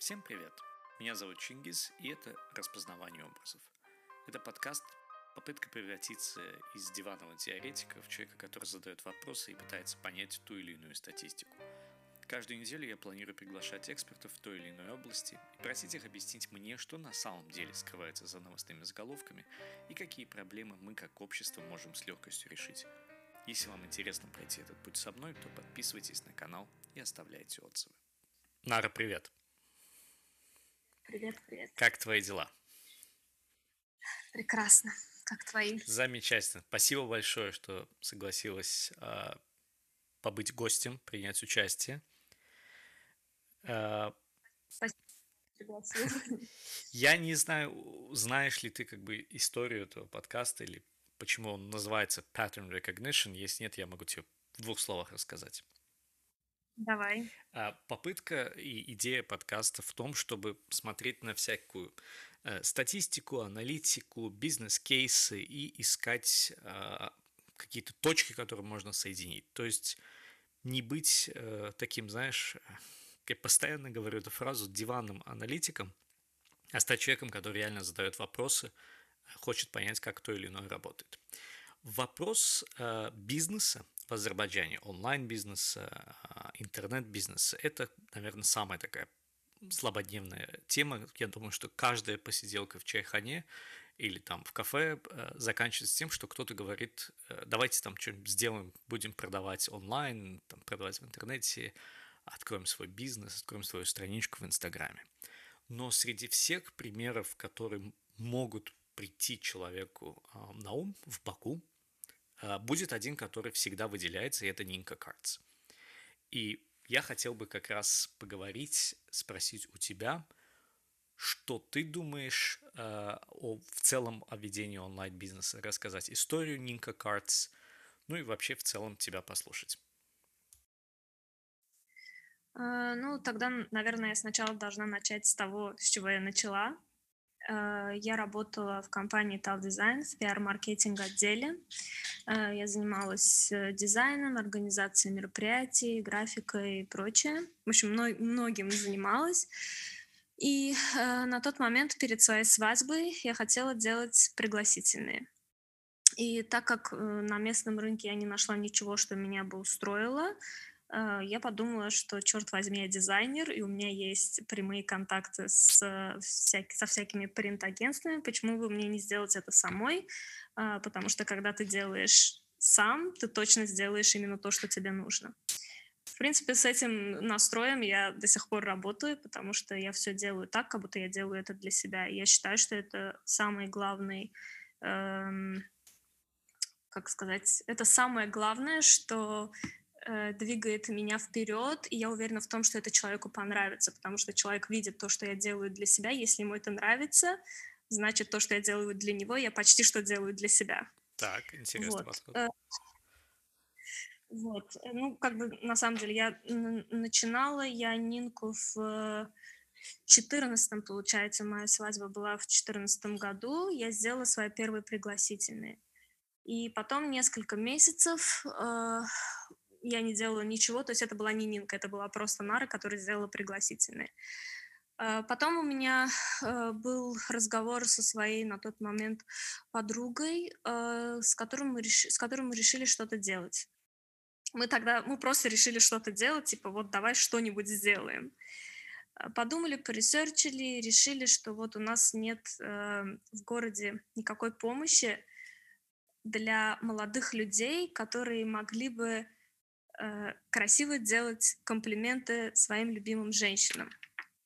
Всем привет! Меня зовут Чингис, и это «Распознавание образов». Это подкаст попытка превратиться из диванного теоретика в человека, который задает вопросы и пытается понять ту или иную статистику. Каждую неделю я планирую приглашать экспертов в той или иной области и просить их объяснить мне, что на самом деле скрывается за новостными заголовками и какие проблемы мы как общество можем с легкостью решить. Если вам интересно пройти этот путь со мной, то подписывайтесь на канал и оставляйте отзывы. Нара, привет! Привет, привет. Как твои дела? Прекрасно. Как твои? Замечательно. Спасибо большое, что согласилась э, побыть гостем, принять участие. Э, Спасибо. я не знаю, знаешь ли ты как бы историю этого подкаста или почему он называется Pattern Recognition. Если нет, я могу тебе в двух словах рассказать. Давай. А, попытка и идея подкаста в том, чтобы смотреть на всякую э, статистику, аналитику, бизнес-кейсы и искать а, какие-то точки, которые можно соединить. То есть не быть э, таким, знаешь, я постоянно говорю эту фразу, диванным аналитиком, а стать человеком, который реально задает вопросы, хочет понять, как то или иное работает. Вопрос э, бизнеса в Азербайджане, онлайн-бизнеса, а, интернет-бизнеса, это, наверное, самая такая злободневная тема. Я думаю, что каждая посиделка в чайхане или там в кафе э, заканчивается тем, что кто-то говорит, э, давайте там что-нибудь сделаем, будем продавать онлайн, там, продавать в интернете, откроем свой бизнес, откроем свою страничку в Инстаграме. Но среди всех примеров, которые могут прийти человеку на ум в Баку, будет один, который всегда выделяется, и это Нинка Картс. И я хотел бы как раз поговорить, спросить у тебя, что ты думаешь э, о, в целом о ведении онлайн-бизнеса, рассказать историю Нинка Картс, ну и вообще в целом тебя послушать. Uh, ну, тогда, наверное, я сначала должна начать с того, с чего я начала. Uh, я работала в компании Tal Design в PR-маркетинг отделе. Uh, я занималась э, дизайном, организацией мероприятий, графикой и прочее. В общем, многим занималась. И на тот момент перед своей свадьбой я хотела делать пригласительные. И так как э, на местном рынке я не нашла ничего, что меня бы устроило, э, я подумала, что, черт возьми, я дизайнер, и у меня есть прямые контакты с, всяк... со всякими принт-агентствами, почему бы мне не сделать это самой, а, потому что когда ты делаешь сам, ты точно сделаешь именно то, что тебе нужно. В принципе, с этим настроем я до сих пор работаю, потому что я все делаю так, как будто я делаю это для себя. Я считаю, что это самый главный эм, как сказать, это самое главное, что э, двигает меня вперед, и я уверена в том, что это человеку понравится, потому что человек видит то, что я делаю для себя, если ему это нравится, значит, то, что я делаю для него, я почти что делаю для себя. Так, интересно. Вот. Подход. Э, вот, ну, как бы, на самом деле, я начинала я Нинку в 14 получается, моя свадьба была в 14 году, я сделала свои первые пригласительные. И потом несколько месяцев э, я не делала ничего, то есть это была не Нинка, это была просто Нара, которая сделала пригласительные. Э, потом у меня э, был разговор со своей на тот момент подругой, э, с, которым мы реш... с которой мы решили что-то делать. Мы тогда, мы просто решили что-то делать, типа вот давай что-нибудь сделаем. Подумали, поресерчили, решили, что вот у нас нет в городе никакой помощи, для молодых людей, которые могли бы красиво делать комплименты своим любимым женщинам.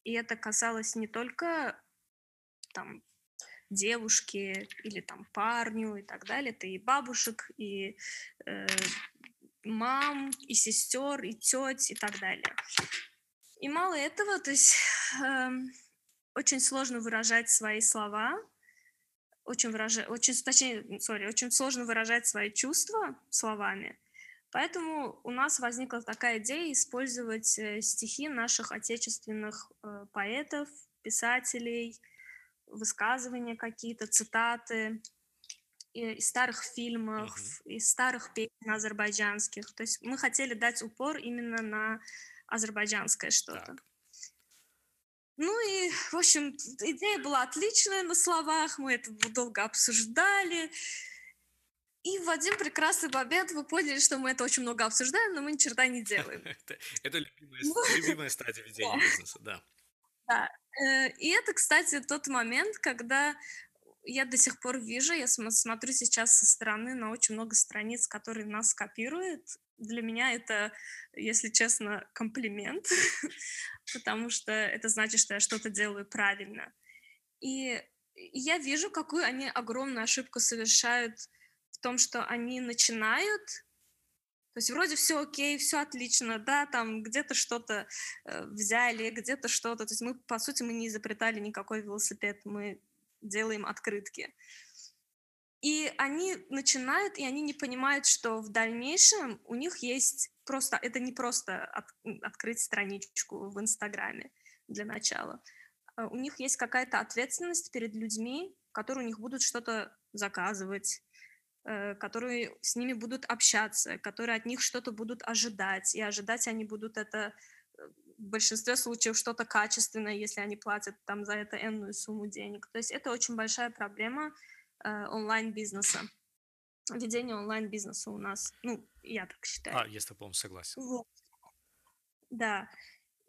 И это касалось не только там девушки или там парню и так далее, это и бабушек, и э, мам, и сестер, и теть и так далее. И мало этого, то есть э, очень сложно выражать свои слова, очень выражать, очень, точнее, sorry, очень сложно выражать свои чувства словами. Поэтому у нас возникла такая идея использовать э, стихи наших отечественных э, поэтов, писателей, высказывания какие-то, цитаты из старых фильмов, uh-huh. из старых песен азербайджанских. То есть мы хотели дать упор именно на азербайджанское что-то. Ну в общем, идея была отличная на словах, мы это долго обсуждали. И в один прекрасный момент вы поняли, что мы это очень много обсуждаем, но мы ни черта не делаем. Это любимая стадия ведения бизнеса, да. Да. Э, и это, кстати, тот момент, когда я до сих пор вижу, я смотрю сейчас со стороны на очень много страниц, которые нас копируют. Для меня это, если честно, комплимент, потому что это значит, что я что-то делаю правильно. И я вижу, какую они огромную ошибку совершают том, что они начинают то есть вроде все окей, все отлично, да, там где-то что-то э, взяли, где-то что-то. То есть мы, по сути, мы не изобретали никакой велосипед, мы делаем открытки. И они начинают, и они не понимают, что в дальнейшем у них есть просто, это не просто от, открыть страничку в Инстаграме для начала. А у них есть какая-то ответственность перед людьми, которые у них будут что-то заказывать, которые с ними будут общаться, которые от них что-то будут ожидать. И ожидать они будут это в большинстве случаев что-то качественное, если они платят там за это энную сумму денег. То есть это очень большая проблема э, онлайн-бизнеса. Ведение онлайн-бизнеса у нас, ну, я так считаю. А, я с тобой согласен. Вот. Да.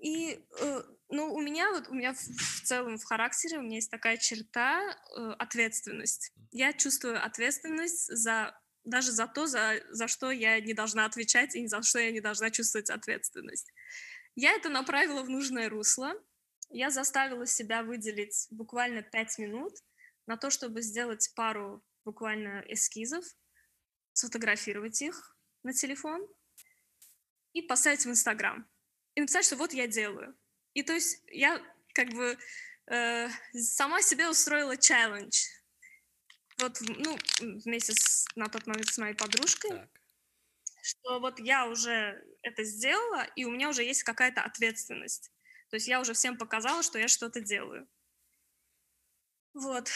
И, э, ну, у меня вот, у меня в, в целом в характере у меня есть такая черта э, ответственность. Я чувствую ответственность за даже за то, за, за что я не должна отвечать и за что я не должна чувствовать ответственность. Я это направила в нужное русло. Я заставила себя выделить буквально пять минут на то, чтобы сделать пару буквально эскизов, сфотографировать их на телефон и поставить в Инстаграм. И написать, что вот я делаю. И то есть я как бы э, сама себе устроила челлендж. Вот, ну, вместе с, на тот момент с моей подружкой. Так что вот я уже это сделала, и у меня уже есть какая-то ответственность. То есть я уже всем показала, что я что-то делаю. Вот.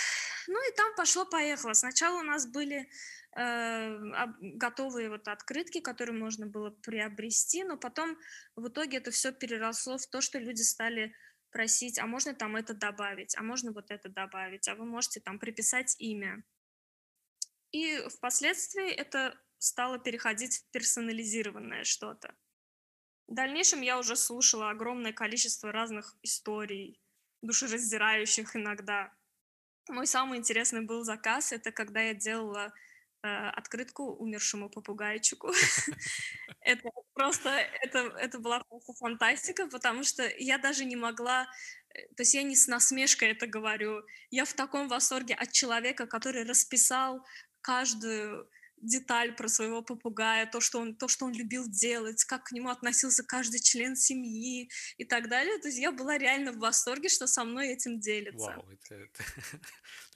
Ну и там пошло-поехало. Сначала у нас были готовые вот открытки, которые можно было приобрести, но потом в итоге это все переросло в то, что люди стали просить, а можно там это добавить, а можно вот это добавить, а вы можете там приписать имя. И впоследствии это стало переходить в персонализированное что-то. В дальнейшем я уже слушала огромное количество разных историй, душераздирающих иногда. Мой самый интересный был заказ, это когда я делала э, открытку умершему попугайчику. Это просто, это, это была просто фантастика, потому что я даже не могла, э, то есть я не с насмешкой это говорю, я в таком восторге от человека, который расписал каждую деталь про своего попугая, то, что он, то, что он любил делать, как к нему относился каждый член семьи и так далее. То есть я была реально в восторге, что со мной этим делится. Вау, это, это...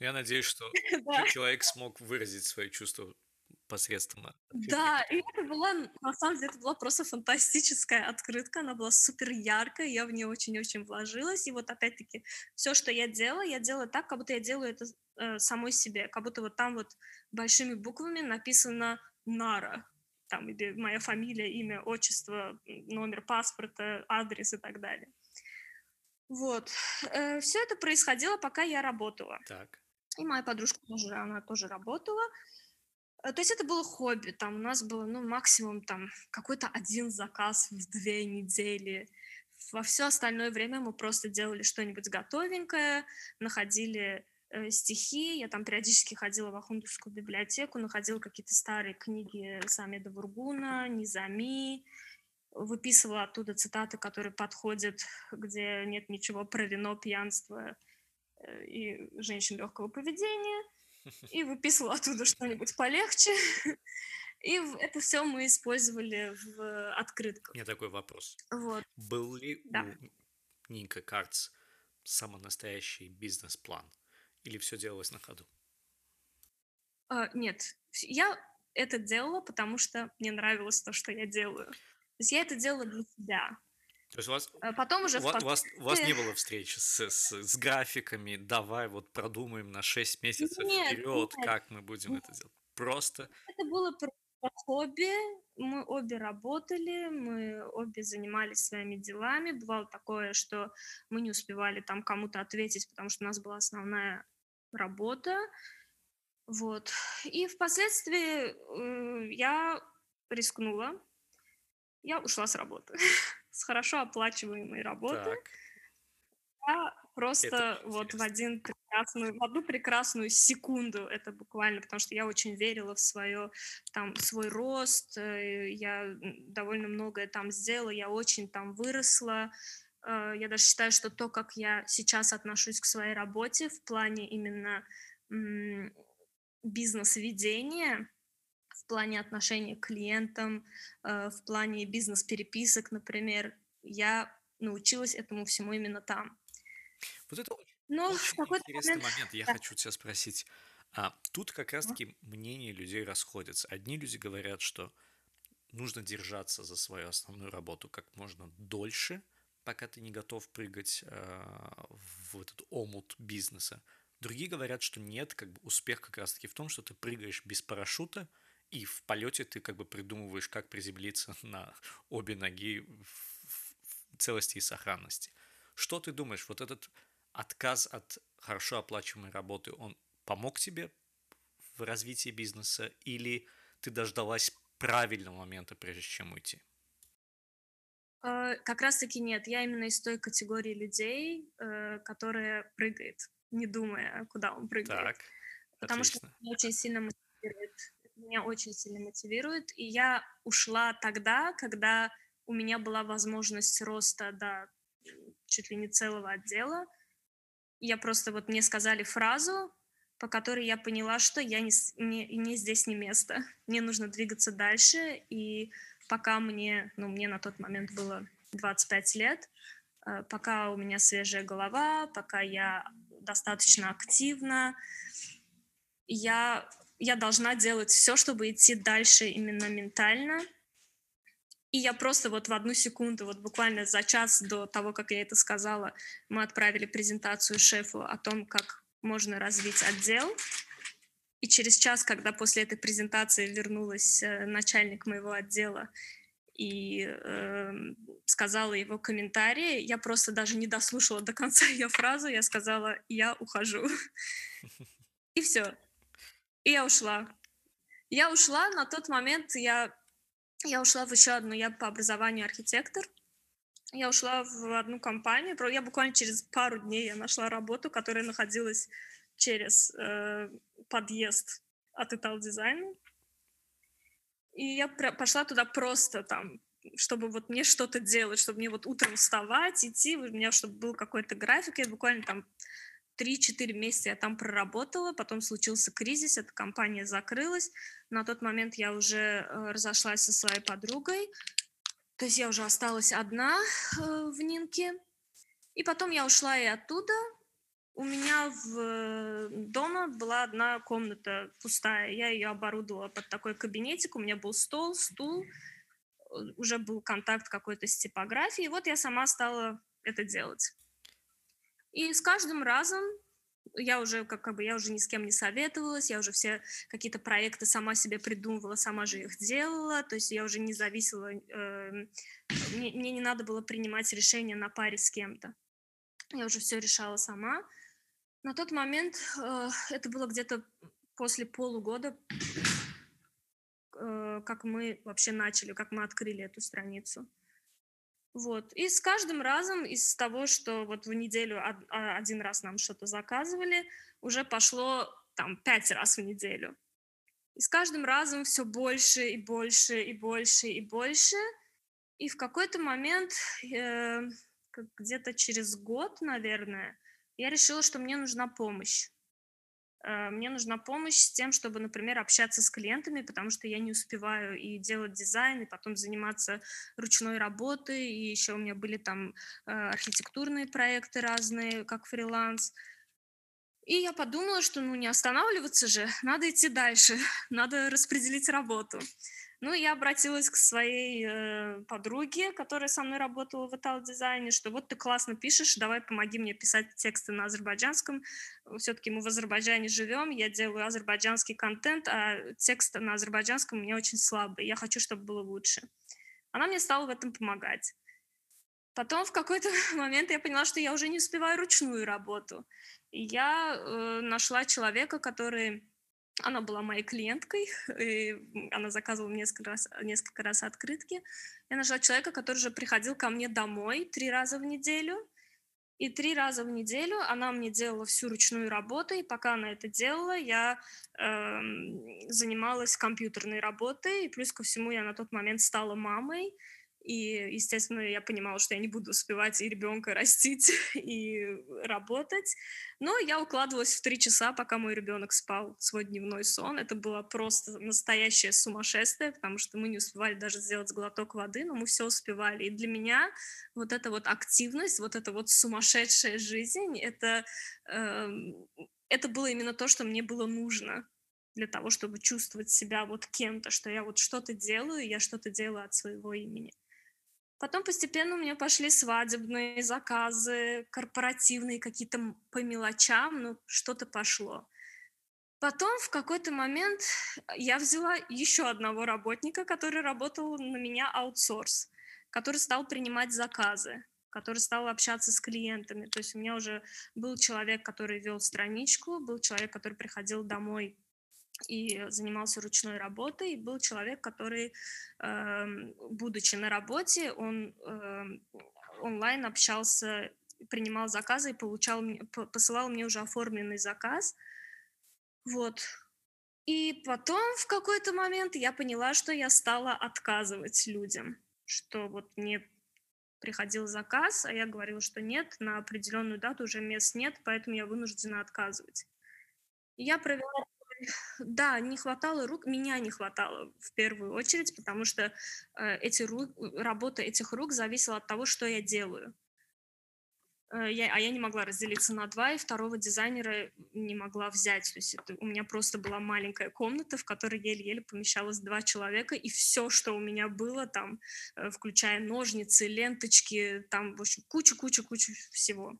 я надеюсь, что человек смог выразить свои чувства посредством. Да, и это была, на самом деле, это была просто фантастическая открытка, она была супер яркая, я в нее очень-очень вложилась, и вот опять-таки все, что я делала, я делала так, как будто я делаю это э, самой себе, как будто вот там вот большими буквами написано Нара, там, или моя фамилия, имя, отчество, номер паспорта, адрес и так далее. Вот. Э, все это происходило, пока я работала. Так. И моя подружка тоже, она тоже работала. Э, то есть это было хобби, там у нас было, ну, максимум там какой-то один заказ в две недели. Во все остальное время мы просто делали что-нибудь готовенькое, находили э, стихи, я там периодически ходила в Ахундовскую библиотеку, находила какие-то старые книги Самеда Вургуна, Низами, выписывала оттуда цитаты, которые подходят, где нет ничего про вино, пьянство э, и женщин легкого поведения – и выписывала оттуда что-нибудь полегче. И это все мы использовали в открытках. У меня такой вопрос. Вот. Был ли да. у Нинка Карц самый настоящий бизнес-план? Или все делалось на ходу? А, нет, я это делала, потому что мне нравилось то, что я делаю. То есть я это делала для себя. То есть у вас, а потом уже у, вас, у, вас, у вас не было встречи с, с, с графиками, давай вот продумаем на 6 месяцев нет, вперед, нет. как мы будем это делать. Просто... Это было про хобби, мы обе работали, мы обе занимались своими делами. Бывало такое, что мы не успевали там кому-то ответить, потому что у нас была основная работа. Вот. И впоследствии э, я рискнула. Я ушла с работы. с хорошо оплачиваемой работы. Так. Я просто вот в один прекрасную, в одну прекрасную секунду, это буквально, потому что я очень верила в свое, там, свой рост, э, я довольно многое там сделала, я очень там выросла, э, я даже считаю, что то, как я сейчас отношусь к своей работе в плане именно бизнес-ведения, в плане отношения к клиентам, э, в плане бизнес-переписок, например, я научилась этому всему именно там. Вот это очень, Но очень интересный момент, момент. я да. хочу тебя спросить. А, тут как раз-таки мнения людей расходятся. Одни люди говорят, что нужно держаться за свою основную работу как можно дольше, пока ты не готов прыгать э, в этот омут бизнеса. Другие говорят, что нет, как бы успех как раз-таки в том, что ты прыгаешь без парашюта, и в полете ты как бы придумываешь, как приземлиться на обе ноги в целости и сохранности. Что ты думаешь, вот этот отказ от хорошо оплачиваемой работы, он помог тебе в развитии бизнеса или ты дождалась правильного момента, прежде чем уйти? Э, как раз-таки нет. Я именно из той категории людей, э, которая прыгает, не думая, куда он прыгает. Так, Потому отлично. что очень сильно мотивирует. Меня очень сильно мотивирует. И я ушла тогда, когда у меня была возможность роста до чуть ли не целого отдела. Я просто вот мне сказали фразу, по которой я поняла, что я не, не, не здесь не место. Мне нужно двигаться дальше, и пока мне, ну, мне на тот момент было 25 лет, э, пока у меня свежая голова, пока я достаточно активна, я, я должна делать все, чтобы идти дальше именно ментально, и я просто вот в одну секунду, вот буквально за час до того, как я это сказала, мы отправили презентацию шефу о том, как можно развить отдел. И через час, когда после этой презентации вернулась э, начальник моего отдела и э, сказала его комментарии, я просто даже не дослушала до конца ее фразу, я сказала, я ухожу. И все. И я ушла. Я ушла, на тот момент я я ушла в еще одну, я по образованию архитектор. Я ушла в одну компанию, я буквально через пару дней я нашла работу, которая находилась через э, подъезд от Итал Дизайна. И я пошла туда просто там, чтобы вот мне что-то делать, чтобы мне вот утром вставать, идти, у меня чтобы был какой-то график, я буквально там 3-4 месяца я там проработала, потом случился кризис, эта компания закрылась. На тот момент я уже э, разошлась со своей подругой, то есть я уже осталась одна э, в Нинке. И потом я ушла и оттуда. У меня в э, дома была одна комната пустая. Я ее оборудовала под такой кабинетик. У меня был стол, стул, уже был контакт какой-то с типографией. И вот я сама стала это делать. И с каждым разом я уже как, как бы я уже ни с кем не советовалась, я уже все какие-то проекты сама себе придумывала, сама же их делала, то есть я уже не зависела, э, мне, мне не надо было принимать решения на паре с кем-то, я уже все решала сама. На тот момент э, это было где-то после полугода, э, как мы вообще начали, как мы открыли эту страницу. Вот. И с каждым разом из того, что вот в неделю а, один раз нам что-то заказывали, уже пошло там пять раз в неделю. И с каждым разом все больше и больше и больше и больше. И в какой-то момент, э, где-то через год, наверное, я решила, что мне нужна помощь. Э, мне нужна помощь с тем, чтобы, например, общаться с клиентами, потому что я не успеваю и делать дизайн, и потом заниматься ручной работой, и еще у меня были там э, архитектурные проекты разные, как фриланс. И я подумала, что ну не останавливаться же, надо идти дальше, надо распределить работу. Ну, я обратилась к своей э, подруге, которая со мной работала в Итал-дизайне, что вот ты классно пишешь, давай помоги мне писать тексты на азербайджанском. Все-таки мы в Азербайджане живем, я делаю азербайджанский контент, а текст на азербайджанском у меня очень слабый. Я хочу, чтобы было лучше. Она мне стала в этом помогать. Потом в какой-то момент я поняла, что я уже не успеваю ручную работу. И я э, нашла человека, который она была моей клиенткой, и она заказывала несколько раз, несколько раз открытки. Я нашла человека, который уже приходил ко мне домой три раза в неделю. И три раза в неделю она мне делала всю ручную работу, и пока она это делала, я э, занималась компьютерной работой, и плюс ко всему я на тот момент стала мамой, и, естественно, я понимала, что я не буду успевать и ребенка растить, и работать. Но я укладывалась в три часа, пока мой ребенок спал свой дневной сон. Это было просто настоящее сумасшествие, потому что мы не успевали даже сделать глоток воды, но мы все успевали. И для меня вот эта вот активность, вот эта вот сумасшедшая жизнь, это, э, это было именно то, что мне было нужно для того, чтобы чувствовать себя вот кем-то, что я вот что-то делаю, я что-то делаю от своего имени. Потом постепенно у меня пошли свадебные заказы, корпоративные какие-то по мелочам, ну, что-то пошло. Потом в какой-то момент я взяла еще одного работника, который работал на меня аутсорс, который стал принимать заказы, который стал общаться с клиентами. То есть у меня уже был человек, который вел страничку, был человек, который приходил домой и занимался ручной работой. И был человек, который, эм, будучи на работе, он эм, онлайн общался, принимал заказы и получал, посылал мне уже оформленный заказ. Вот. И потом в какой-то момент я поняла, что я стала отказывать людям, что вот мне приходил заказ, а я говорила, что нет, на определенную дату уже мест нет, поэтому я вынуждена отказывать. Я провела да, не хватало рук, меня не хватало в первую очередь, потому что э, эти рук, работа этих рук зависела от того, что я делаю. Э, я, а я не могла разделиться на два, и второго дизайнера не могла взять. То есть это, у меня просто была маленькая комната, в которой еле-еле помещалось два человека, и все, что у меня было там, э, включая ножницы, ленточки, там, в общем, куча-куча-куча всего.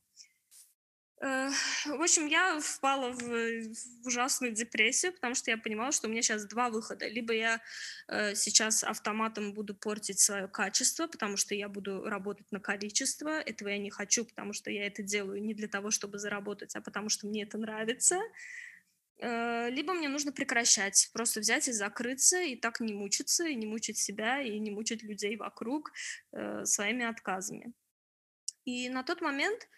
Э, в общем, я впала в, ужасную депрессию, потому что я понимала, что у меня сейчас два выхода. Либо я э, сейчас автоматом буду портить свое качество, потому что я буду работать на количество. Этого я не хочу, потому что я это делаю не для того, чтобы заработать, а потому что мне это нравится. Э, либо мне нужно прекращать, просто взять и закрыться, и так не мучиться, и не мучить себя, и не мучить людей вокруг своими отказами. И на тот момент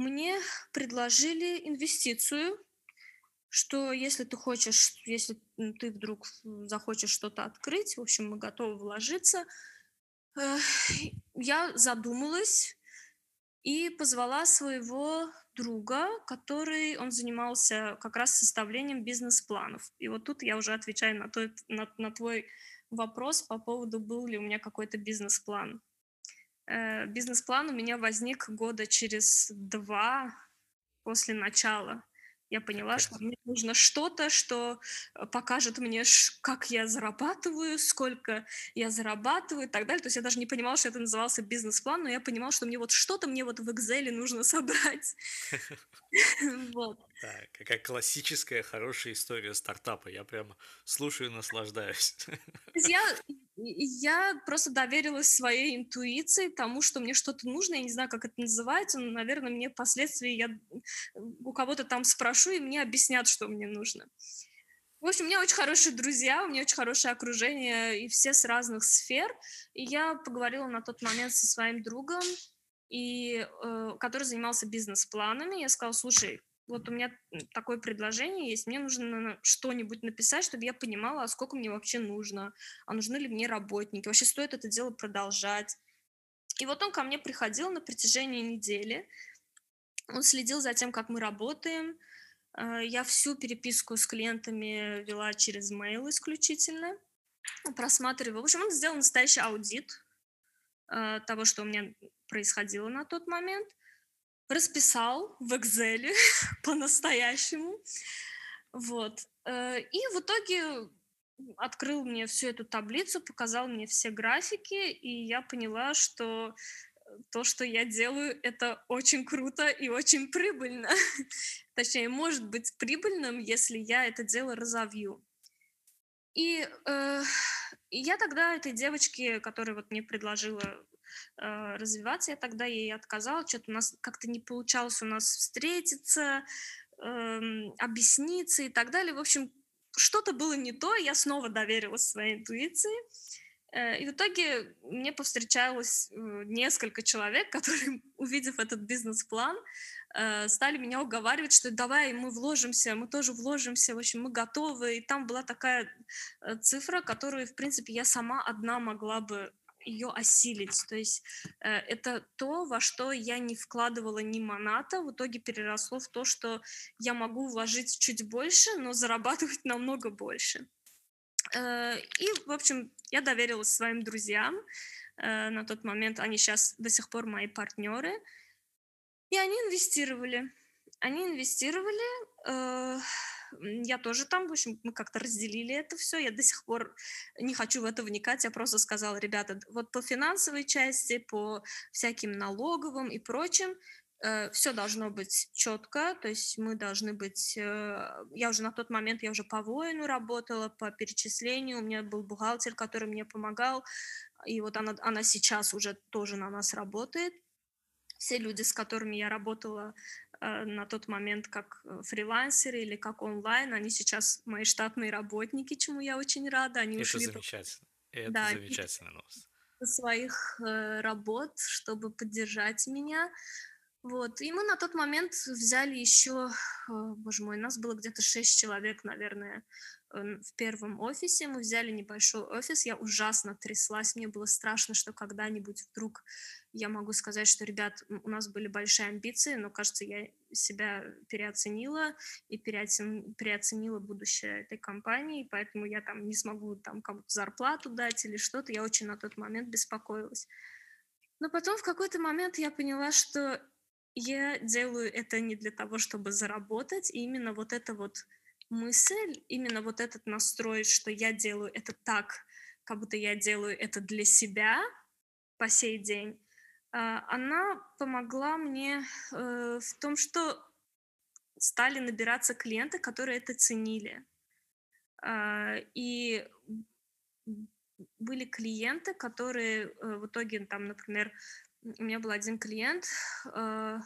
мне предложили инвестицию, что если ты хочешь, если ты вдруг захочешь что-то открыть, в общем, мы готовы вложиться. Я задумалась и позвала своего друга, который, он занимался как раз составлением бизнес-планов. И вот тут я уже отвечаю на, тот, на, на твой вопрос по поводу, был ли у меня какой-то бизнес-план. Э, бизнес-план у меня возник года через два после начала. Я поняла, что мне нужно что-то, что э, покажет мне, как я зарабатываю, сколько я зарабатываю и так далее. То есть я даже не понимала, что это назывался бизнес-план, но я понимала, что мне вот что-то мне вот в Excel нужно собрать. Вот. Какая классическая хорошая история стартапа. Я прямо слушаю и наслаждаюсь. Я, я просто доверилась своей интуиции, тому, что мне что-то нужно. Я не знаю, как это называется, но, наверное, мне впоследствии я у кого-то там спрошу, и мне объяснят, что мне нужно. В общем, у меня очень хорошие друзья, у меня очень хорошее окружение, и все с разных сфер. И я поговорила на тот момент со своим другом, и, э, который занимался бизнес-планами. Я сказала, слушай, вот у меня такое предложение есть, мне нужно что-нибудь написать, чтобы я понимала, а сколько мне вообще нужно, а нужны ли мне работники, вообще стоит это дело продолжать. И вот он ко мне приходил на протяжении недели, он следил за тем, как мы работаем, я всю переписку с клиентами вела через mail исключительно, просматривала. В общем, он сделал настоящий аудит э, того, что у меня происходило на тот момент расписал в Excel по-настоящему. Вот. Э, и в итоге открыл мне всю эту таблицу, показал мне все графики, и я поняла, что то, что я делаю, это очень круто и очень прибыльно. Точнее, может быть прибыльным, если я это дело разовью. И э, я тогда этой девочке, которая вот мне предложила э, развиваться, я тогда ей отказала, что-то у нас как-то не получалось у нас встретиться, э, объясниться и так далее. В общем, что-то было не то, я снова доверилась своей интуиции. Э, и в итоге мне повстречалось э, несколько человек, которые, увидев этот бизнес-план, э, стали меня уговаривать, что давай мы вложимся, мы тоже вложимся, в общем, мы готовы. И там была такая цифра, которую, в принципе, я сама одна могла бы ее осилить. То есть э, это то, во что я не вкладывала ни моната, в итоге переросло в то, что я могу вложить чуть больше, но зарабатывать намного больше. Э, и, в общем, я доверилась своим друзьям. Э, на тот момент они сейчас до сих пор мои партнеры. И они инвестировали. Они инвестировали. Э, я тоже там, в общем, мы как-то разделили это все. Я до сих пор не хочу в это вникать. Я просто сказала, ребята, вот по финансовой части, по всяким налоговым и прочим, все должно быть четко, то есть мы должны быть, э, я уже на тот момент, я уже по воину работала, по перечислению, у меня был бухгалтер, который мне помогал, и вот она, она сейчас уже тоже на нас работает. Все люди, с которыми я работала Э, на тот момент как э, фрилансеры или как онлайн. Они сейчас мои штатные работники, чему я очень рада. Они Это ушли замечательно. Это да, замечательная новость. своих э, работ, чтобы поддержать меня. Вот. И мы на тот момент взяли еще, боже мой, нас было где-то шесть человек, наверное, в первом офисе. Мы взяли небольшой офис, я ужасно тряслась, мне было страшно, что когда-нибудь вдруг я могу сказать, что, ребят, у нас были большие амбиции, но, кажется, я себя переоценила и переоцен... переоценила будущее этой компании, поэтому я там не смогу там кому-то зарплату дать или что-то. Я очень на тот момент беспокоилась. Но потом в какой-то момент я поняла, что я делаю это не для того, чтобы заработать, и именно вот эта вот мысль, именно вот этот настрой, что я делаю это так, как будто я делаю это для себя по сей день, а, она помогла мне э, в том, что стали набираться клиенты, которые это ценили. А, и были клиенты, которые э, в итоге, там, например, у меня был один клиент, э,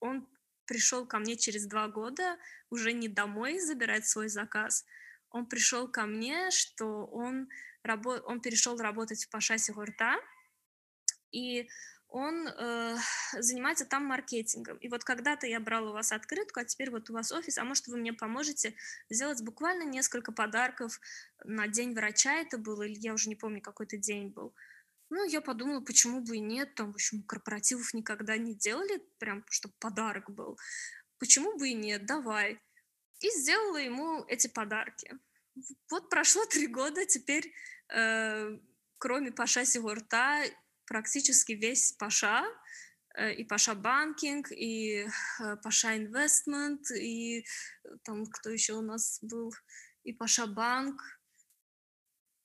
он пришел ко мне через два года, уже не домой забирать свой заказ, он пришел ко мне, что он, рабо- он перешел работать в Пашасе Гурта, и он э, занимается там маркетингом. И вот когда-то я брала у вас открытку, а теперь вот у вас офис, а может вы мне поможете сделать буквально несколько подарков на день врача это было, или я уже не помню, какой-то день был. Ну, я подумала, почему бы и нет, там, в общем, корпоративов никогда не делали, прям, чтобы подарок был. Почему бы и нет, давай. И сделала ему эти подарки. Вот прошло три года, теперь, э, кроме Паша Сигурта, практически весь Паша, э, и Паша Банкинг, и э, Паша Инвестмент, и э, там кто еще у нас был, и Паша Банк.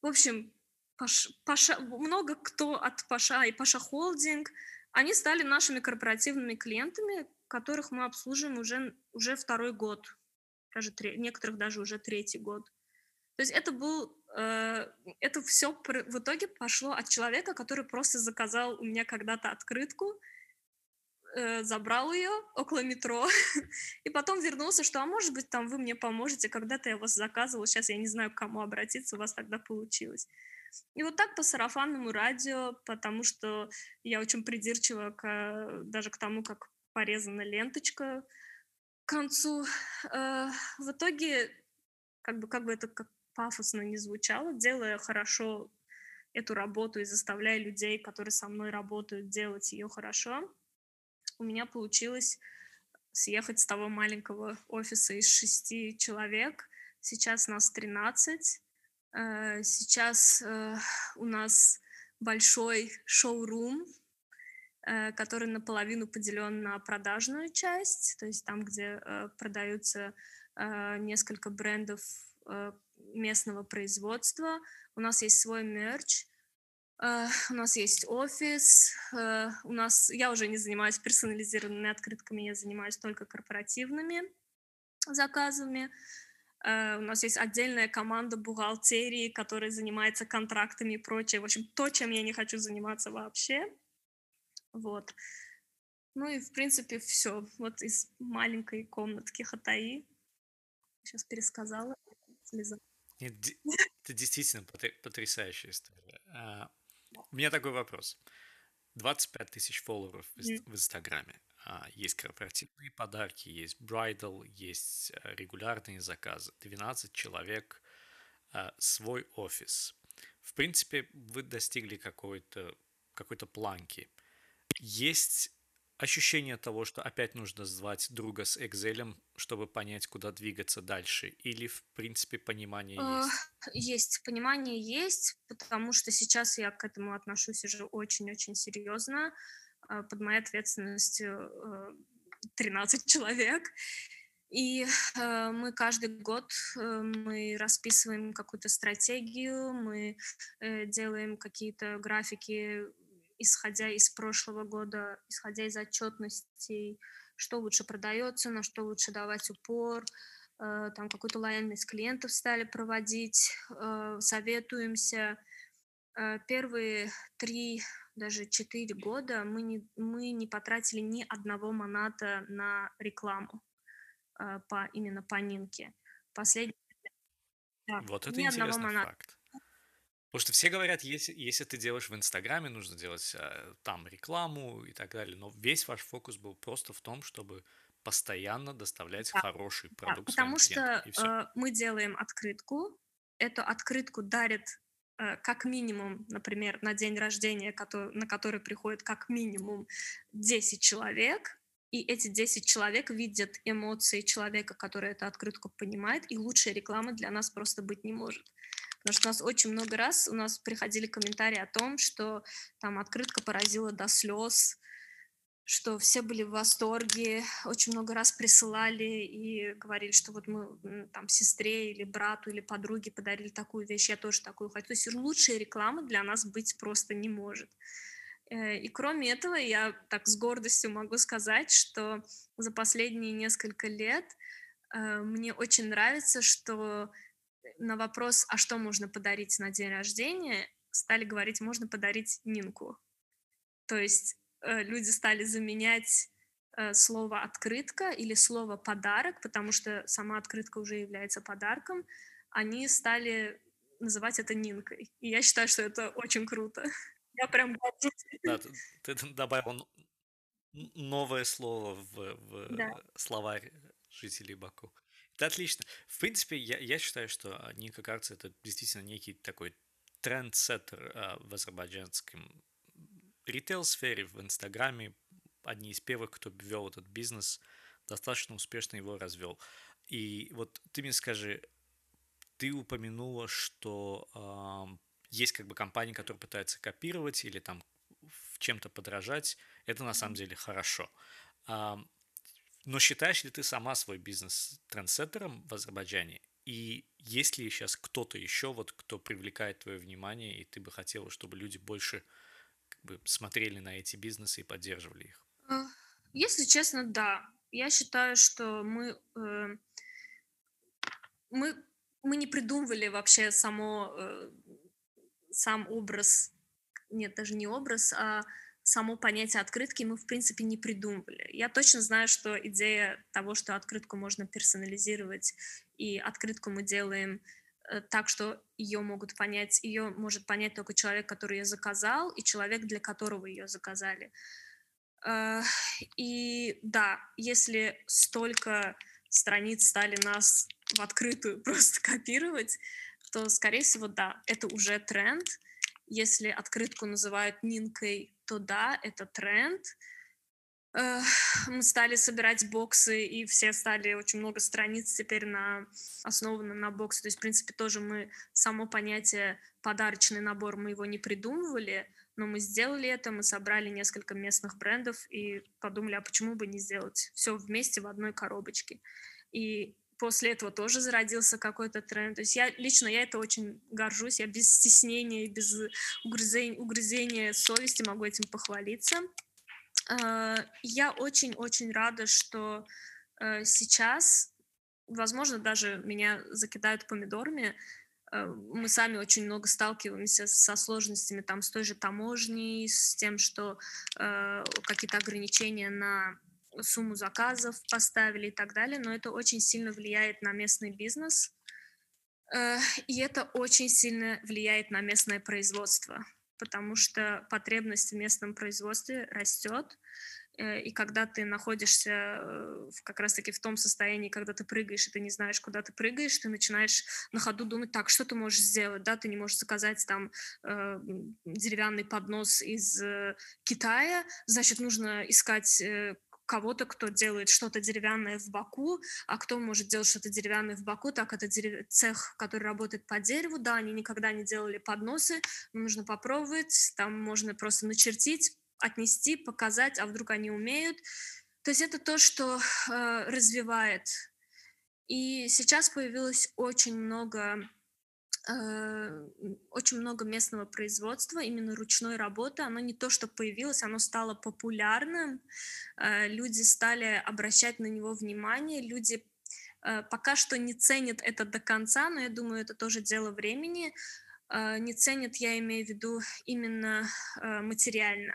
В общем, Паш, Паша, много кто от Паша и Паша Холдинг, они стали нашими корпоративными клиентами, которых мы обслуживаем уже, уже второй год, даже три, некоторых даже уже третий год. То есть это был Э, это все в итоге пошло от человека, который просто заказал у меня когда-то открытку, э, забрал ее около метро, и потом вернулся, что, а может быть, там вы мне поможете, когда-то я вас заказывал, сейчас я не знаю, к кому обратиться, у вас тогда получилось. И вот так по сарафанному радио, потому что я очень придирчива к, даже к тому, как порезана ленточка к концу. Э, в итоге, как бы, как бы это как пафосно не звучало, делая хорошо эту работу и заставляя людей, которые со мной работают, делать ее хорошо, у меня получилось съехать с того маленького офиса из шести человек. Сейчас нас 13. Э, сейчас э, у нас большой шоурум, э, который наполовину поделен на продажную часть, то есть там, где продаются несколько брендов местного производства, у нас есть свой мерч, у нас есть офис, у нас, я уже не занимаюсь персонализированными открытками, я занимаюсь только корпоративными заказами. У нас есть отдельная команда бухгалтерии, которая занимается контрактами и прочее. В общем, то, чем я не хочу заниматься вообще. Вот. Ну и, в принципе, все. Вот из маленькой комнатки Хатаи. Сейчас пересказала. Слеза. Нет, это действительно потрясающая история. А, у меня такой вопрос. 25 тысяч фолловеров в Инстаграме. А, есть корпоративные подарки, есть брайдл, есть э, регулярные заказы. 12 человек, а, свой офис. В принципе, вы достигли какой-то какой-то планки. Есть ощущение того, что опять нужно звать друга с Excel, чтобы понять, куда двигаться дальше? Или, в принципе, понимание есть? Есть, понимание есть, потому что сейчас я к этому отношусь уже очень-очень серьезно. А, под моей ответственностью 13 э, человек. И э, мы каждый год э, мы расписываем какую-то стратегию, мы э, делаем какие-то графики исходя из прошлого года, исходя из отчетностей, что лучше продается, на что лучше давать упор, э, там какую-то лояльность клиентов стали проводить, э, советуемся. Э, первые три, даже четыре года мы не, мы не потратили ни одного моната на рекламу по, именно по Нинке. Последний да, вот это ни интересный одного факт. Потому что все говорят, если, если ты делаешь в Инстаграме, нужно делать э, там рекламу и так далее. Но весь ваш фокус был просто в том, чтобы постоянно доставлять да, хороший продукт. Да, потому что э, мы делаем открытку. Эту открытку дарит э, как минимум, например, на день рождения, который, на который приходит как минимум 10 человек, и эти 10 человек видят эмоции человека, который эту открытку понимает, и лучшей рекламы для нас просто быть не может. Потому что у нас очень много раз у нас приходили комментарии о том, что там открытка поразила до слез, что все были в восторге, очень много раз присылали и говорили, что вот мы там сестре или брату или подруге подарили такую вещь, я тоже такую хочу. То есть лучшей рекламы для нас быть просто не может. Э, и кроме этого, я так с гордостью могу сказать, что за последние несколько лет э, мне очень нравится, что на вопрос, а что можно подарить на день рождения, стали говорить, можно подарить Нинку. То есть э, люди стали заменять э, слово открытка или слово подарок, потому что сама открытка уже является подарком, они стали называть это Нинкой. И я считаю, что это очень круто. Я прям Да, ты, ты добавил новое слово в, в да. словарь жителей Баку. Это отлично. В принципе, я, я считаю, что а, Ника Карц это действительно некий такой трендсеттер а, в азербайджанском ритейл-сфере, в Инстаграме. Одни из первых, кто ввел этот бизнес, достаточно успешно его развел. И вот ты мне скажи, ты упомянула, что э, есть как бы компании, которые пытаются копировать или там в чем-то подражать. Это на самом деле хорошо. Но считаешь ли ты сама свой бизнес трендсеттером в Азербайджане? И есть ли сейчас кто-то еще, вот, кто привлекает твое внимание, и ты бы хотела, чтобы люди больше как бы, смотрели на эти бизнесы и поддерживали их? А, если честно, да. Я считаю, что мы, э, мы, мы не придумывали вообще само, э, сам образ, нет, даже не образ, а само понятие открытки мы, в принципе, не придумывали. Я точно знаю, что идея того, что открытку можно персонализировать, и открытку мы делаем э, так, что ее могут понять, ее может понять только человек, который ее заказал, и человек, для которого ее заказали. Э, и да, если столько страниц стали нас в открытую просто копировать, то, скорее всего, да, это уже тренд. Если открытку называют Нинкой то да, это тренд. Мы стали собирать боксы, и все стали, очень много страниц теперь на, основаны на боксы. То есть, в принципе, тоже мы само понятие подарочный набор, мы его не придумывали, но мы сделали это, мы собрали несколько местных брендов и подумали, а почему бы не сделать все вместе в одной коробочке. И после этого тоже зародился какой-то тренд. То есть я лично я это очень горжусь, я без стеснения и без угрызения, угрызения совести могу этим похвалиться. Э, я очень-очень рада, что э, сейчас, возможно, даже меня закидают помидорами, э, мы сами очень много сталкиваемся со сложностями там с той же таможней, с тем, что э, какие-то ограничения на сумму заказов поставили и так далее, но это очень сильно влияет на местный бизнес, э, и это очень сильно влияет на местное производство, потому что потребность в местном производстве растет, э, и когда ты находишься э, как раз-таки в том состоянии, когда ты прыгаешь, и ты не знаешь, куда ты прыгаешь, ты начинаешь на ходу думать, так, что ты можешь сделать, да, ты не можешь заказать там э, деревянный поднос из э, Китая, значит, нужно искать э, кого-то, кто делает что-то деревянное в Баку, а кто может делать что-то деревянное в Баку, так это дерев... цех, который работает по дереву, да, они никогда не делали подносы, нужно попробовать, там можно просто начертить, отнести, показать, а вдруг они умеют. То есть это то, что э, развивает. И сейчас появилось очень много Э, очень много местного производства, именно ручной работы. Оно не то, что появилось, оно стало популярным. Э, люди стали обращать на него внимание. Люди э, пока что не ценят это до конца, но я думаю, это тоже дело времени. Не ценят, я имею в виду, именно материально.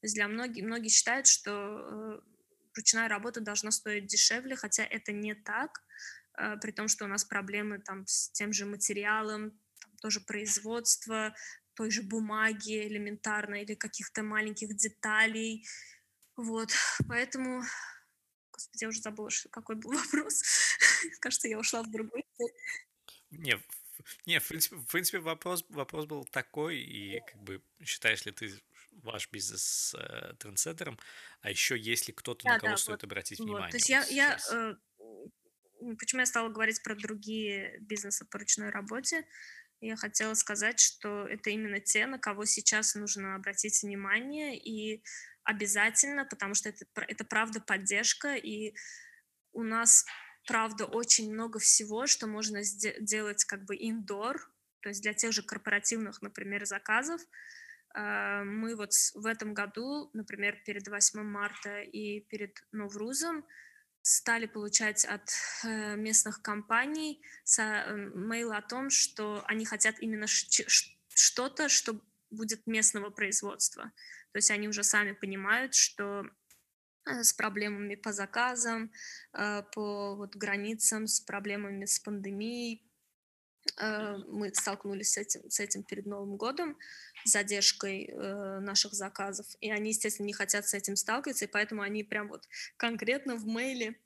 То есть для многих, многие считают, что ручная работа должна стоить дешевле, хотя это не так. При том, что у нас проблемы там с тем же материалом, там, тоже производство той же бумаги элементарно или каких-то маленьких деталей. Вот, поэтому... Господи, я уже забыла, что, какой был вопрос. Кажется, я ушла в другой. Не, не, в принципе, в принципе вопрос, вопрос был такой, и как бы считаешь ли ты ваш бизнес э, трендсеттером, а еще если кто-то, да, на кого да, стоит вот, обратить вот. внимание. То есть вот я, я э, почему я стала говорить про другие бизнесы по ручной работе? Я хотела сказать, что это именно те, на кого сейчас нужно обратить внимание и обязательно, потому что это, это правда поддержка, и у нас правда очень много всего, что можно сделать как бы индор, то есть для тех же корпоративных, например, заказов. А, мы вот в этом году, например, перед 8 марта и перед Новрузом стали получать от э, местных компаний э, мейл о том, что они хотят именно что-то, что будет местного производства. То есть они уже сами понимают, что э, с проблемами по заказам, по вот границам, с проблемами с пандемией, мы столкнулись с этим, с этим перед Новым годом, задержкой э, наших заказов. И они, естественно, не хотят с этим сталкиваться, и поэтому они прям вот конкретно в мейле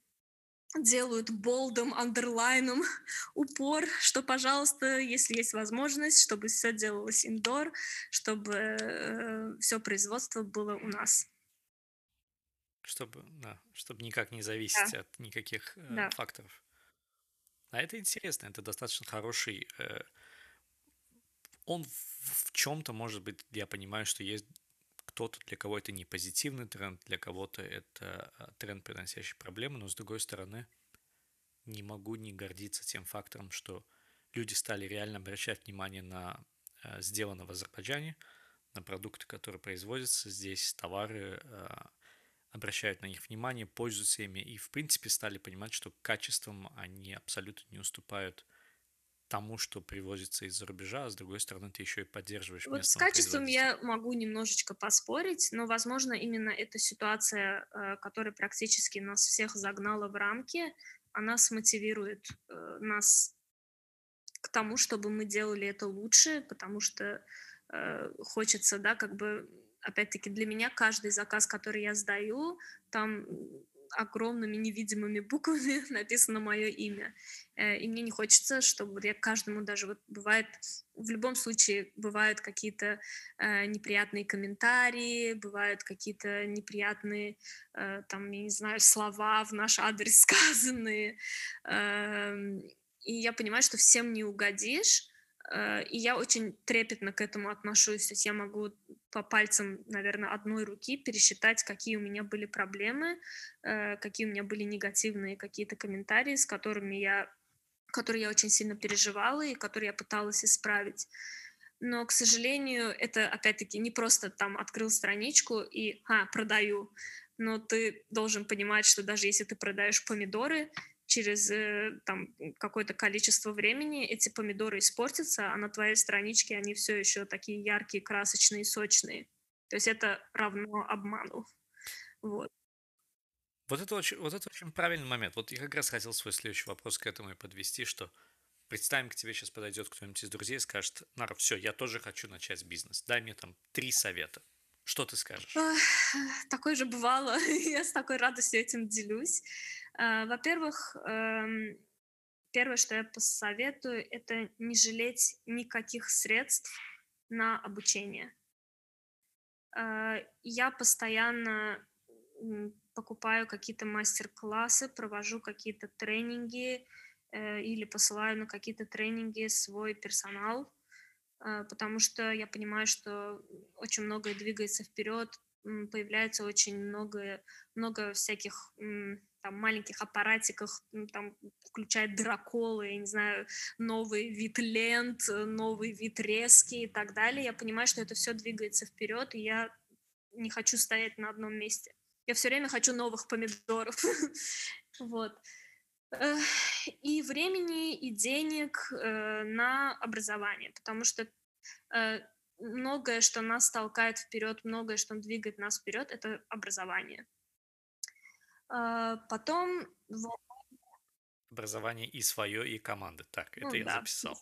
делают болдом, андерлайном упор, что, пожалуйста, если есть возможность, чтобы все делалось индор, чтобы э, все производство было у нас. Чтобы, да, чтобы никак не зависеть да. от никаких э, да. факторов. А это интересно, это достаточно хороший э, он в, в чем-то, может быть, я понимаю, что есть кто-то, для кого это не позитивный тренд, для кого-то это а, тренд, приносящий проблемы, но с другой стороны, не могу не гордиться тем фактором, что люди стали реально обращать внимание на э, сделано в Азербайджане, на продукты, которые производятся здесь, товары, э, обращают на них внимание, пользуются ими и, в принципе, стали понимать, что качеством они абсолютно не уступают тому, что привозится из-за рубежа, а с другой стороны ты еще и поддерживаешь Вот с качеством я могу немножечко поспорить, но, возможно, именно эта ситуация, э, которая практически нас всех загнала в рамки, она смотивирует э, нас к тому, чтобы мы делали это лучше, потому что э, хочется, да, как бы, опять-таки, для меня каждый заказ, который я сдаю, там огромными невидимыми буквами написано мое имя. Э, и мне не хочется, чтобы я каждому даже вот бывает, в любом случае бывают какие-то э, неприятные комментарии, бывают какие-то неприятные, э, там, я не знаю, слова в наш адрес сказанные. Э, и я понимаю, что всем не угодишь, э, и я очень трепетно к этому отношусь. То есть я могу по пальцам, наверное, одной руки пересчитать, какие у меня были проблемы, э, какие у меня были негативные какие-то комментарии, с которыми я, которые я очень сильно переживала и которые я пыталась исправить. Но, к сожалению, это, опять-таки, не просто там открыл страничку и, а, продаю, но ты должен понимать, что даже если ты продаешь помидоры, через э, там какое-то количество времени эти помидоры испортятся, а на твоей страничке они все еще такие яркие, красочные, сочные. То есть это равно обману. Вот. Вот это, очень, вот это очень правильный момент. Вот я как раз хотел свой следующий вопрос к этому и подвести, что представим, к тебе сейчас подойдет кто-нибудь из друзей и скажет, Нара, все, я тоже хочу начать бизнес, дай мне там три совета. Что ты скажешь? Такое же бывало. Я с такой радостью этим делюсь. А, во-первых, эм, первое, что я посоветую, это не жалеть никаких средств на обучение. А, я постоянно покупаю какие-то мастер-классы, провожу какие-то тренинги э, или посылаю на какие-то тренинги свой персонал, потому что я понимаю, что очень многое двигается вперед, появляется очень много, много всяких там маленьких аппаратиках, там, включая драколы, я не знаю, новый вид лент, новый вид резки и так далее, я понимаю, что это все двигается вперед, и я не хочу стоять на одном месте. Я все время хочу новых помидоров. Вот. И времени, и денег э, на образование, потому что э, многое, что нас толкает вперед, многое, что двигает нас вперед, это образование. А, потом Образование и свое, и команды. Так, это ну, я да, записал.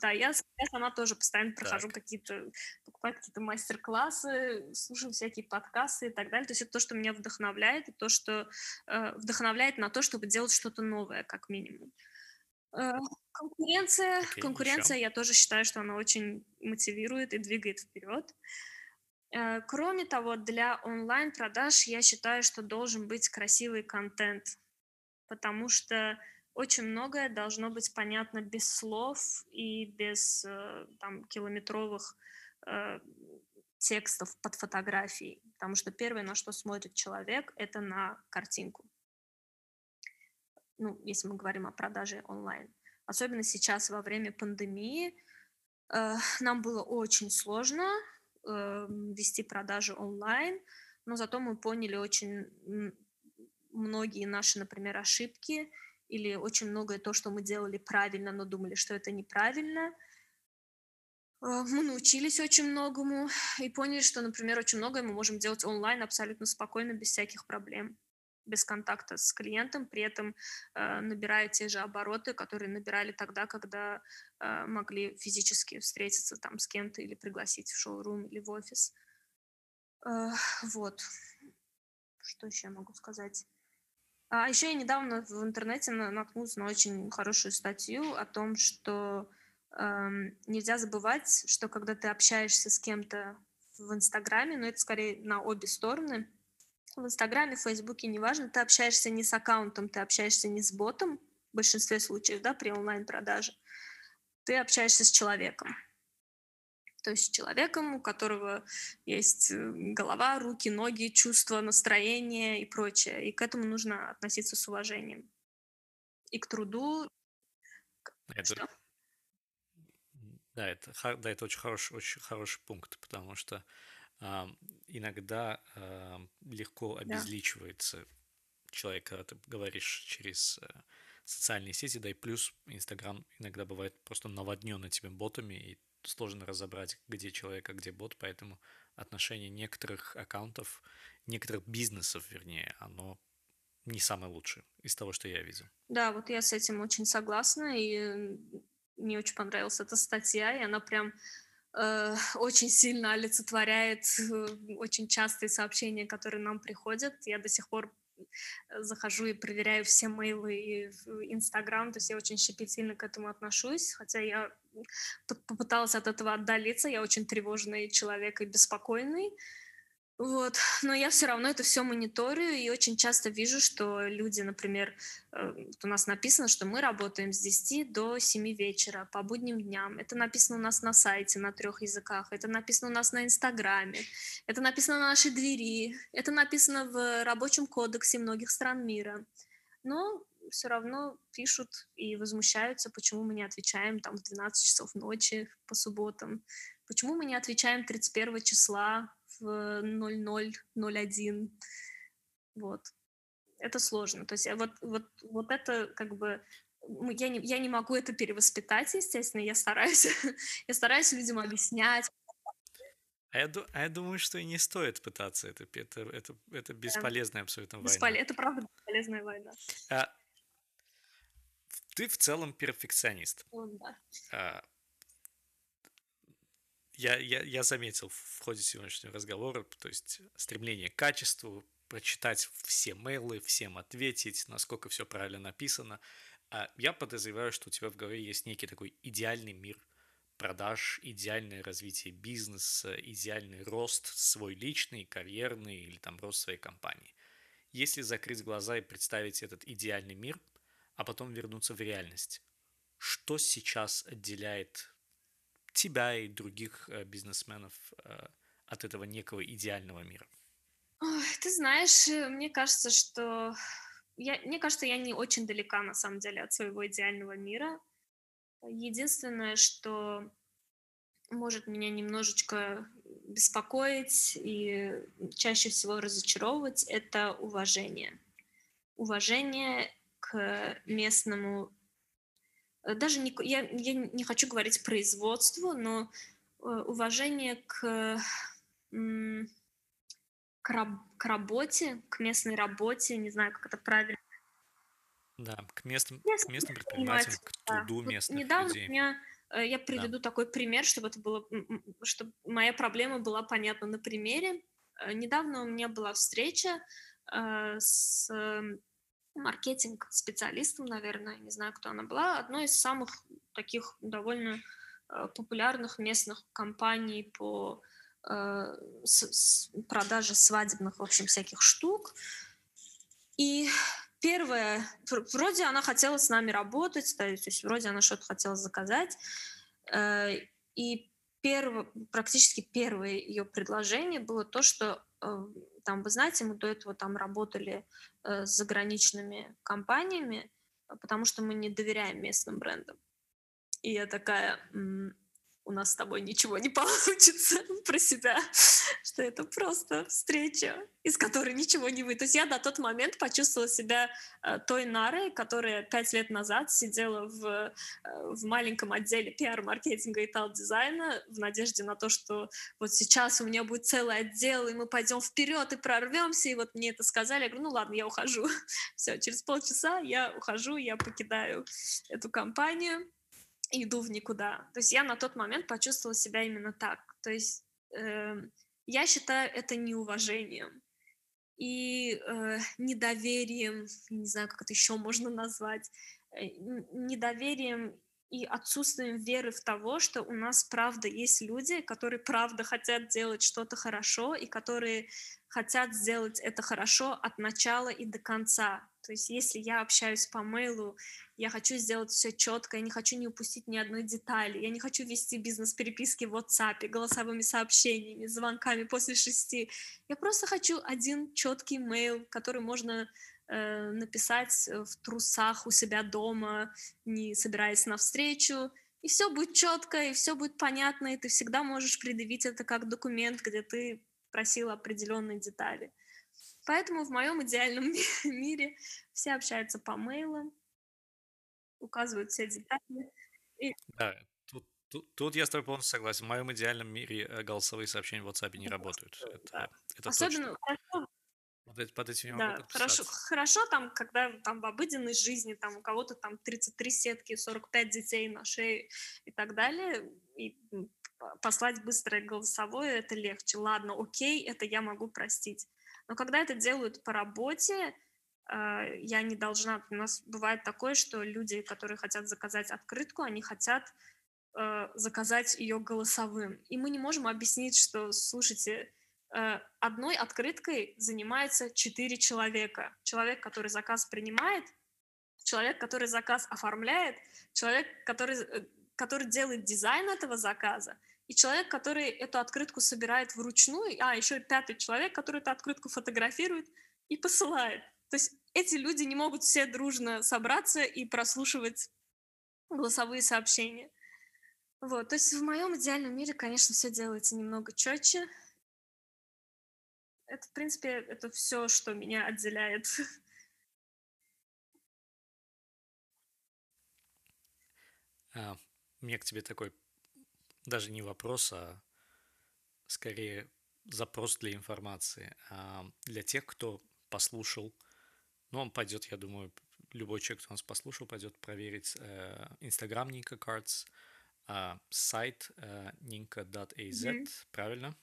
Да, я, я сама тоже постоянно прохожу какие-то, покупаю какие-то мастер-классы, слушаю всякие подкасты и так далее. То есть это то, что меня вдохновляет, и то, что э, вдохновляет на то, чтобы делать что-то новое, как минимум. Э, конкуренция, okay, конкуренция, еще. я тоже считаю, что она очень мотивирует и двигает вперед. Э, кроме того, для онлайн-продаж я считаю, что должен быть красивый контент, потому что очень многое должно быть понятно без слов и без э, там, километровых э, текстов под фотографией, потому что первое, на что смотрит человек, это на картинку. Ну, если мы говорим о продаже онлайн. Особенно сейчас во время пандемии э, нам было очень сложно э, вести продажи онлайн, но зато мы поняли очень многие наши, например, ошибки или очень многое то, что мы делали правильно, но думали, что это неправильно. Э, мы научились очень многому и поняли, что, например, очень многое мы можем делать онлайн абсолютно спокойно, без всяких проблем без контакта с клиентом, при этом э, набирая те же обороты, которые набирали тогда, когда э, могли физически встретиться там с кем-то или пригласить в шоурум или в офис. Вот. Что еще я могу сказать? А еще я недавно в интернете наткнулась на очень хорошую статью о том, что э, нельзя забывать, что когда ты общаешься с кем-то в Инстаграме, но это скорее на обе стороны, в Инстаграме, в Фейсбуке, неважно, ты общаешься не с аккаунтом, ты общаешься не с ботом, в большинстве случаев, да, при онлайн-продаже, ты общаешься с человеком. То есть с человеком, у которого есть э, голова, руки, ноги, чувства, настроение и прочее. И к этому нужно относиться с уважением. И к труду. Это... Что? Да, это, да, это очень хороший, очень хороший пункт, потому что иногда легко обезличивается да. человек, когда ты говоришь через э, социальные сети, да и плюс Инстаграм иногда бывает просто наводнен этими ботами, и сложно разобрать, где человек, а где бот, поэтому отношение некоторых аккаунтов, некоторых бизнесов, вернее, оно не самое лучшее из того, что я видел. Да, вот я с этим очень согласна, и мне очень понравилась эта статья, и она прям Э, очень сильно олицетворяет э, очень частые сообщения, которые нам приходят. Я до сих пор захожу и проверяю все мейлы и Инстаграм, то есть я очень щепетильно к этому отношусь, хотя я попыталась от этого отдалиться, я очень тревожный человек и беспокойный, Вот. Но я все равно это все мониторю и очень часто вижу, что люди, например, э, у нас написано, что мы работаем с 10 до 7 вечера по будним дням. Это написано у нас на сайте на трех языках, это написано у нас на Инстаграме, это написано на нашей двери, это написано в рабочем кодексе многих стран мира. Но все равно пишут и возмущаются, почему мы не отвечаем там в 12 часов ночи по субботам, почему мы не отвечаем 31 числа в 0001. Вот. Это сложно. То есть вот, вот, вот это как бы я не, я не могу это перевоспитать, естественно, я стараюсь, я стараюсь людям объяснять. А я, а я думаю, что и не стоит пытаться. Это, это, это, это бесполезная абсолютно война. Беспол... Это правда бесполезная война. А, ты в целом перфекционист. О, да. А, я, я, я заметил в ходе сегодняшнего разговора, то есть стремление к качеству, прочитать все мейлы, всем ответить, насколько все правильно написано. А я подозреваю, что у тебя в голове есть некий такой идеальный мир продаж, идеальное развитие бизнеса, идеальный рост свой личный, карьерный или там рост своей компании. Если закрыть глаза и представить этот идеальный мир, а потом вернуться в реальность, что сейчас отделяет тебя и других э, бизнесменов э, от этого некого идеального мира? Ой, ты знаешь, э, мне кажется, что я, мне кажется, я не очень далека на самом деле от своего идеального мира. Единственное, что может меня немножечко беспокоить и чаще всего разочаровывать, это уважение. Уважение к местному даже не, я, я не хочу говорить производству, но э, уважение к, к, раб, к работе, к местной работе, не знаю, как это правильно. Да, к местным, к местным предпринимателям, к труду да. местных Недавно людей. меня э, я приведу да. такой пример, чтобы это было, чтобы моя проблема была понятна на примере. Недавно у меня была встреча с маркетинг-специалистом, наверное, не знаю, кто она была, одной из самых таких довольно э, популярных местных компаний по э, продаже свадебных, в общем, всяких штук. И первое, вроде она хотела с нами работать, то есть вроде она что-то хотела заказать, э, и перво, практически первое ее предложение было то, что там, вы знаете, мы до этого там работали э, с заграничными компаниями, потому что мы не доверяем местным брендам. И я такая, у нас с тобой ничего не получится про себя, что это просто встреча, из которой ничего не выйдет. То есть я до тот момент почувствовала себя э, той Нарой, которая пять лет назад сидела в, э, в маленьком отделе пиар-маркетинга и тал-дизайна в надежде на то, что вот сейчас у меня будет целый отдел, и мы пойдем вперед и прорвемся, и вот мне это сказали, я говорю, ну ладно, я ухожу. Все, через полчаса я ухожу, я покидаю эту компанию, иду в никуда. То есть я на тот момент почувствовала себя именно так. То есть э, я считаю это неуважением и э, недоверием, не знаю, как это еще можно назвать, э, недоверием и отсутствием веры в того, что у нас правда есть люди, которые правда хотят делать что-то хорошо и которые хотят сделать это хорошо от начала и до конца. То есть если я общаюсь по мейлу, я хочу сделать все четко, я не хочу не упустить ни одной детали, я не хочу вести бизнес-переписки в WhatsApp, голосовыми сообщениями, звонками после шести. Я просто хочу один четкий мейл, который можно э, написать в трусах у себя дома, не собираясь на встречу, и все будет четко, и все будет понятно, и ты всегда можешь предъявить это как документ, где ты просил определенные детали. Поэтому в моем идеальном мире все общаются по мейлам, указывают все детали. И... Да, тут, тут, тут я с тобой полностью согласен. В моем идеальном мире э, голосовые сообщения в WhatsApp не работают. Это, да. это Особенно хорошо, под, под этим да, хорошо, хорошо там, когда там в обыденной жизни там у кого-то там 33 сетки, 45 детей на шее и так далее, и послать быстрое голосовое, это легче. Ладно, окей, это я могу простить. Но когда это делают по работе, а, я не должна... У нас бывает такое, что люди, которые хотят заказать открытку, они хотят э, заказать ее голосовым. И мы не можем объяснить, что, слушайте, э, одной открыткой занимается четыре человека. Человек, который заказ принимает, человек, который заказ оформляет, человек, который, э, который делает дизайн этого заказа, и человек, который эту открытку собирает вручную, а еще пятый человек, который эту открытку фотографирует и посылает. То есть эти люди не могут все дружно собраться и прослушивать голосовые сообщения. Вот, то есть в моем идеальном мире, конечно, все делается немного четче. Это, в принципе, это все, что меня отделяет. А, меня к тебе такой даже не вопрос, а скорее запрос для информации. А для тех, кто послушал, ну, он пойдет, я думаю, любой человек, кто нас послушал, пойдет проверить Инстаграм э, Нинка Cards, э, сайт э, ninka.az, mm-hmm. правильно?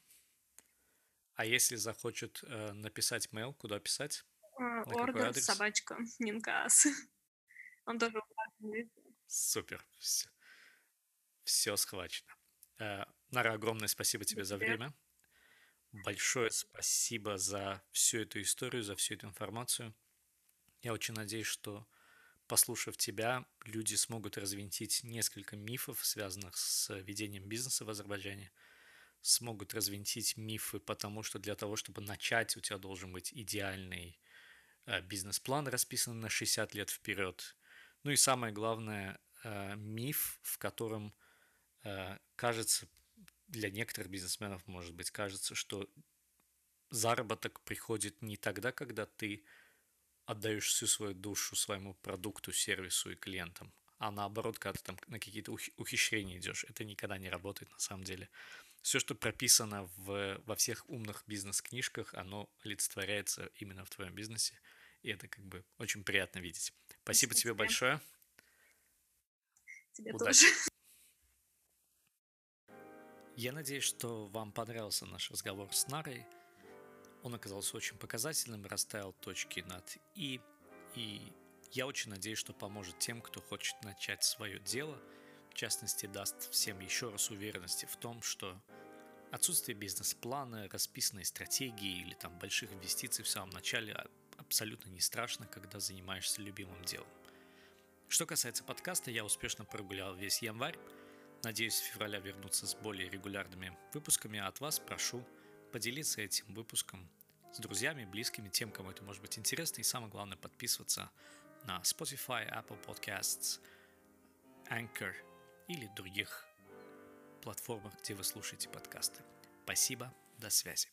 А если захочет э, написать mail, куда писать? Uh, ордер собачка Нинкас. Он тоже Супер. Все, все схвачено. Э, Нара, огромное спасибо тебе за время. Большое спасибо за всю эту историю, за всю эту информацию. Я очень надеюсь, что послушав тебя, люди смогут развинтить несколько мифов, связанных с ведением бизнеса в Азербайджане, смогут развинтить мифы, потому что для того, чтобы начать, у тебя должен быть идеальный э, бизнес-план, расписанный на 60 лет вперед. Ну и самое главное, э, миф, в котором кажется, для некоторых бизнесменов, может быть, кажется, что заработок приходит не тогда, когда ты отдаешь всю свою душу своему продукту, сервису и клиентам, а наоборот, когда ты там на какие-то ухищрения идешь. Это никогда не работает на самом деле. Все, что прописано в, во всех умных бизнес-книжках, оно олицетворяется именно в твоем бизнесе. И это как бы очень приятно видеть. Спасибо, Спасибо тебе большое. Тебе Удачи. тоже. Я надеюсь, что вам понравился наш разговор с Нарой. Он оказался очень показательным, расставил точки над «и». И я очень надеюсь, что поможет тем, кто хочет начать свое дело. В частности, даст всем еще раз уверенности в том, что отсутствие бизнес-плана, расписанной стратегии или там больших инвестиций в самом начале абсолютно не страшно, когда занимаешься любимым делом. Что касается подкаста, я успешно прогулял весь январь. Надеюсь, с февраля вернуться с более регулярными выпусками, а от вас прошу поделиться этим выпуском с друзьями, близкими, тем, кому это может быть интересно, и самое главное, подписываться на Spotify, Apple Podcasts, Anchor или других платформах, где вы слушаете подкасты. Спасибо, до связи.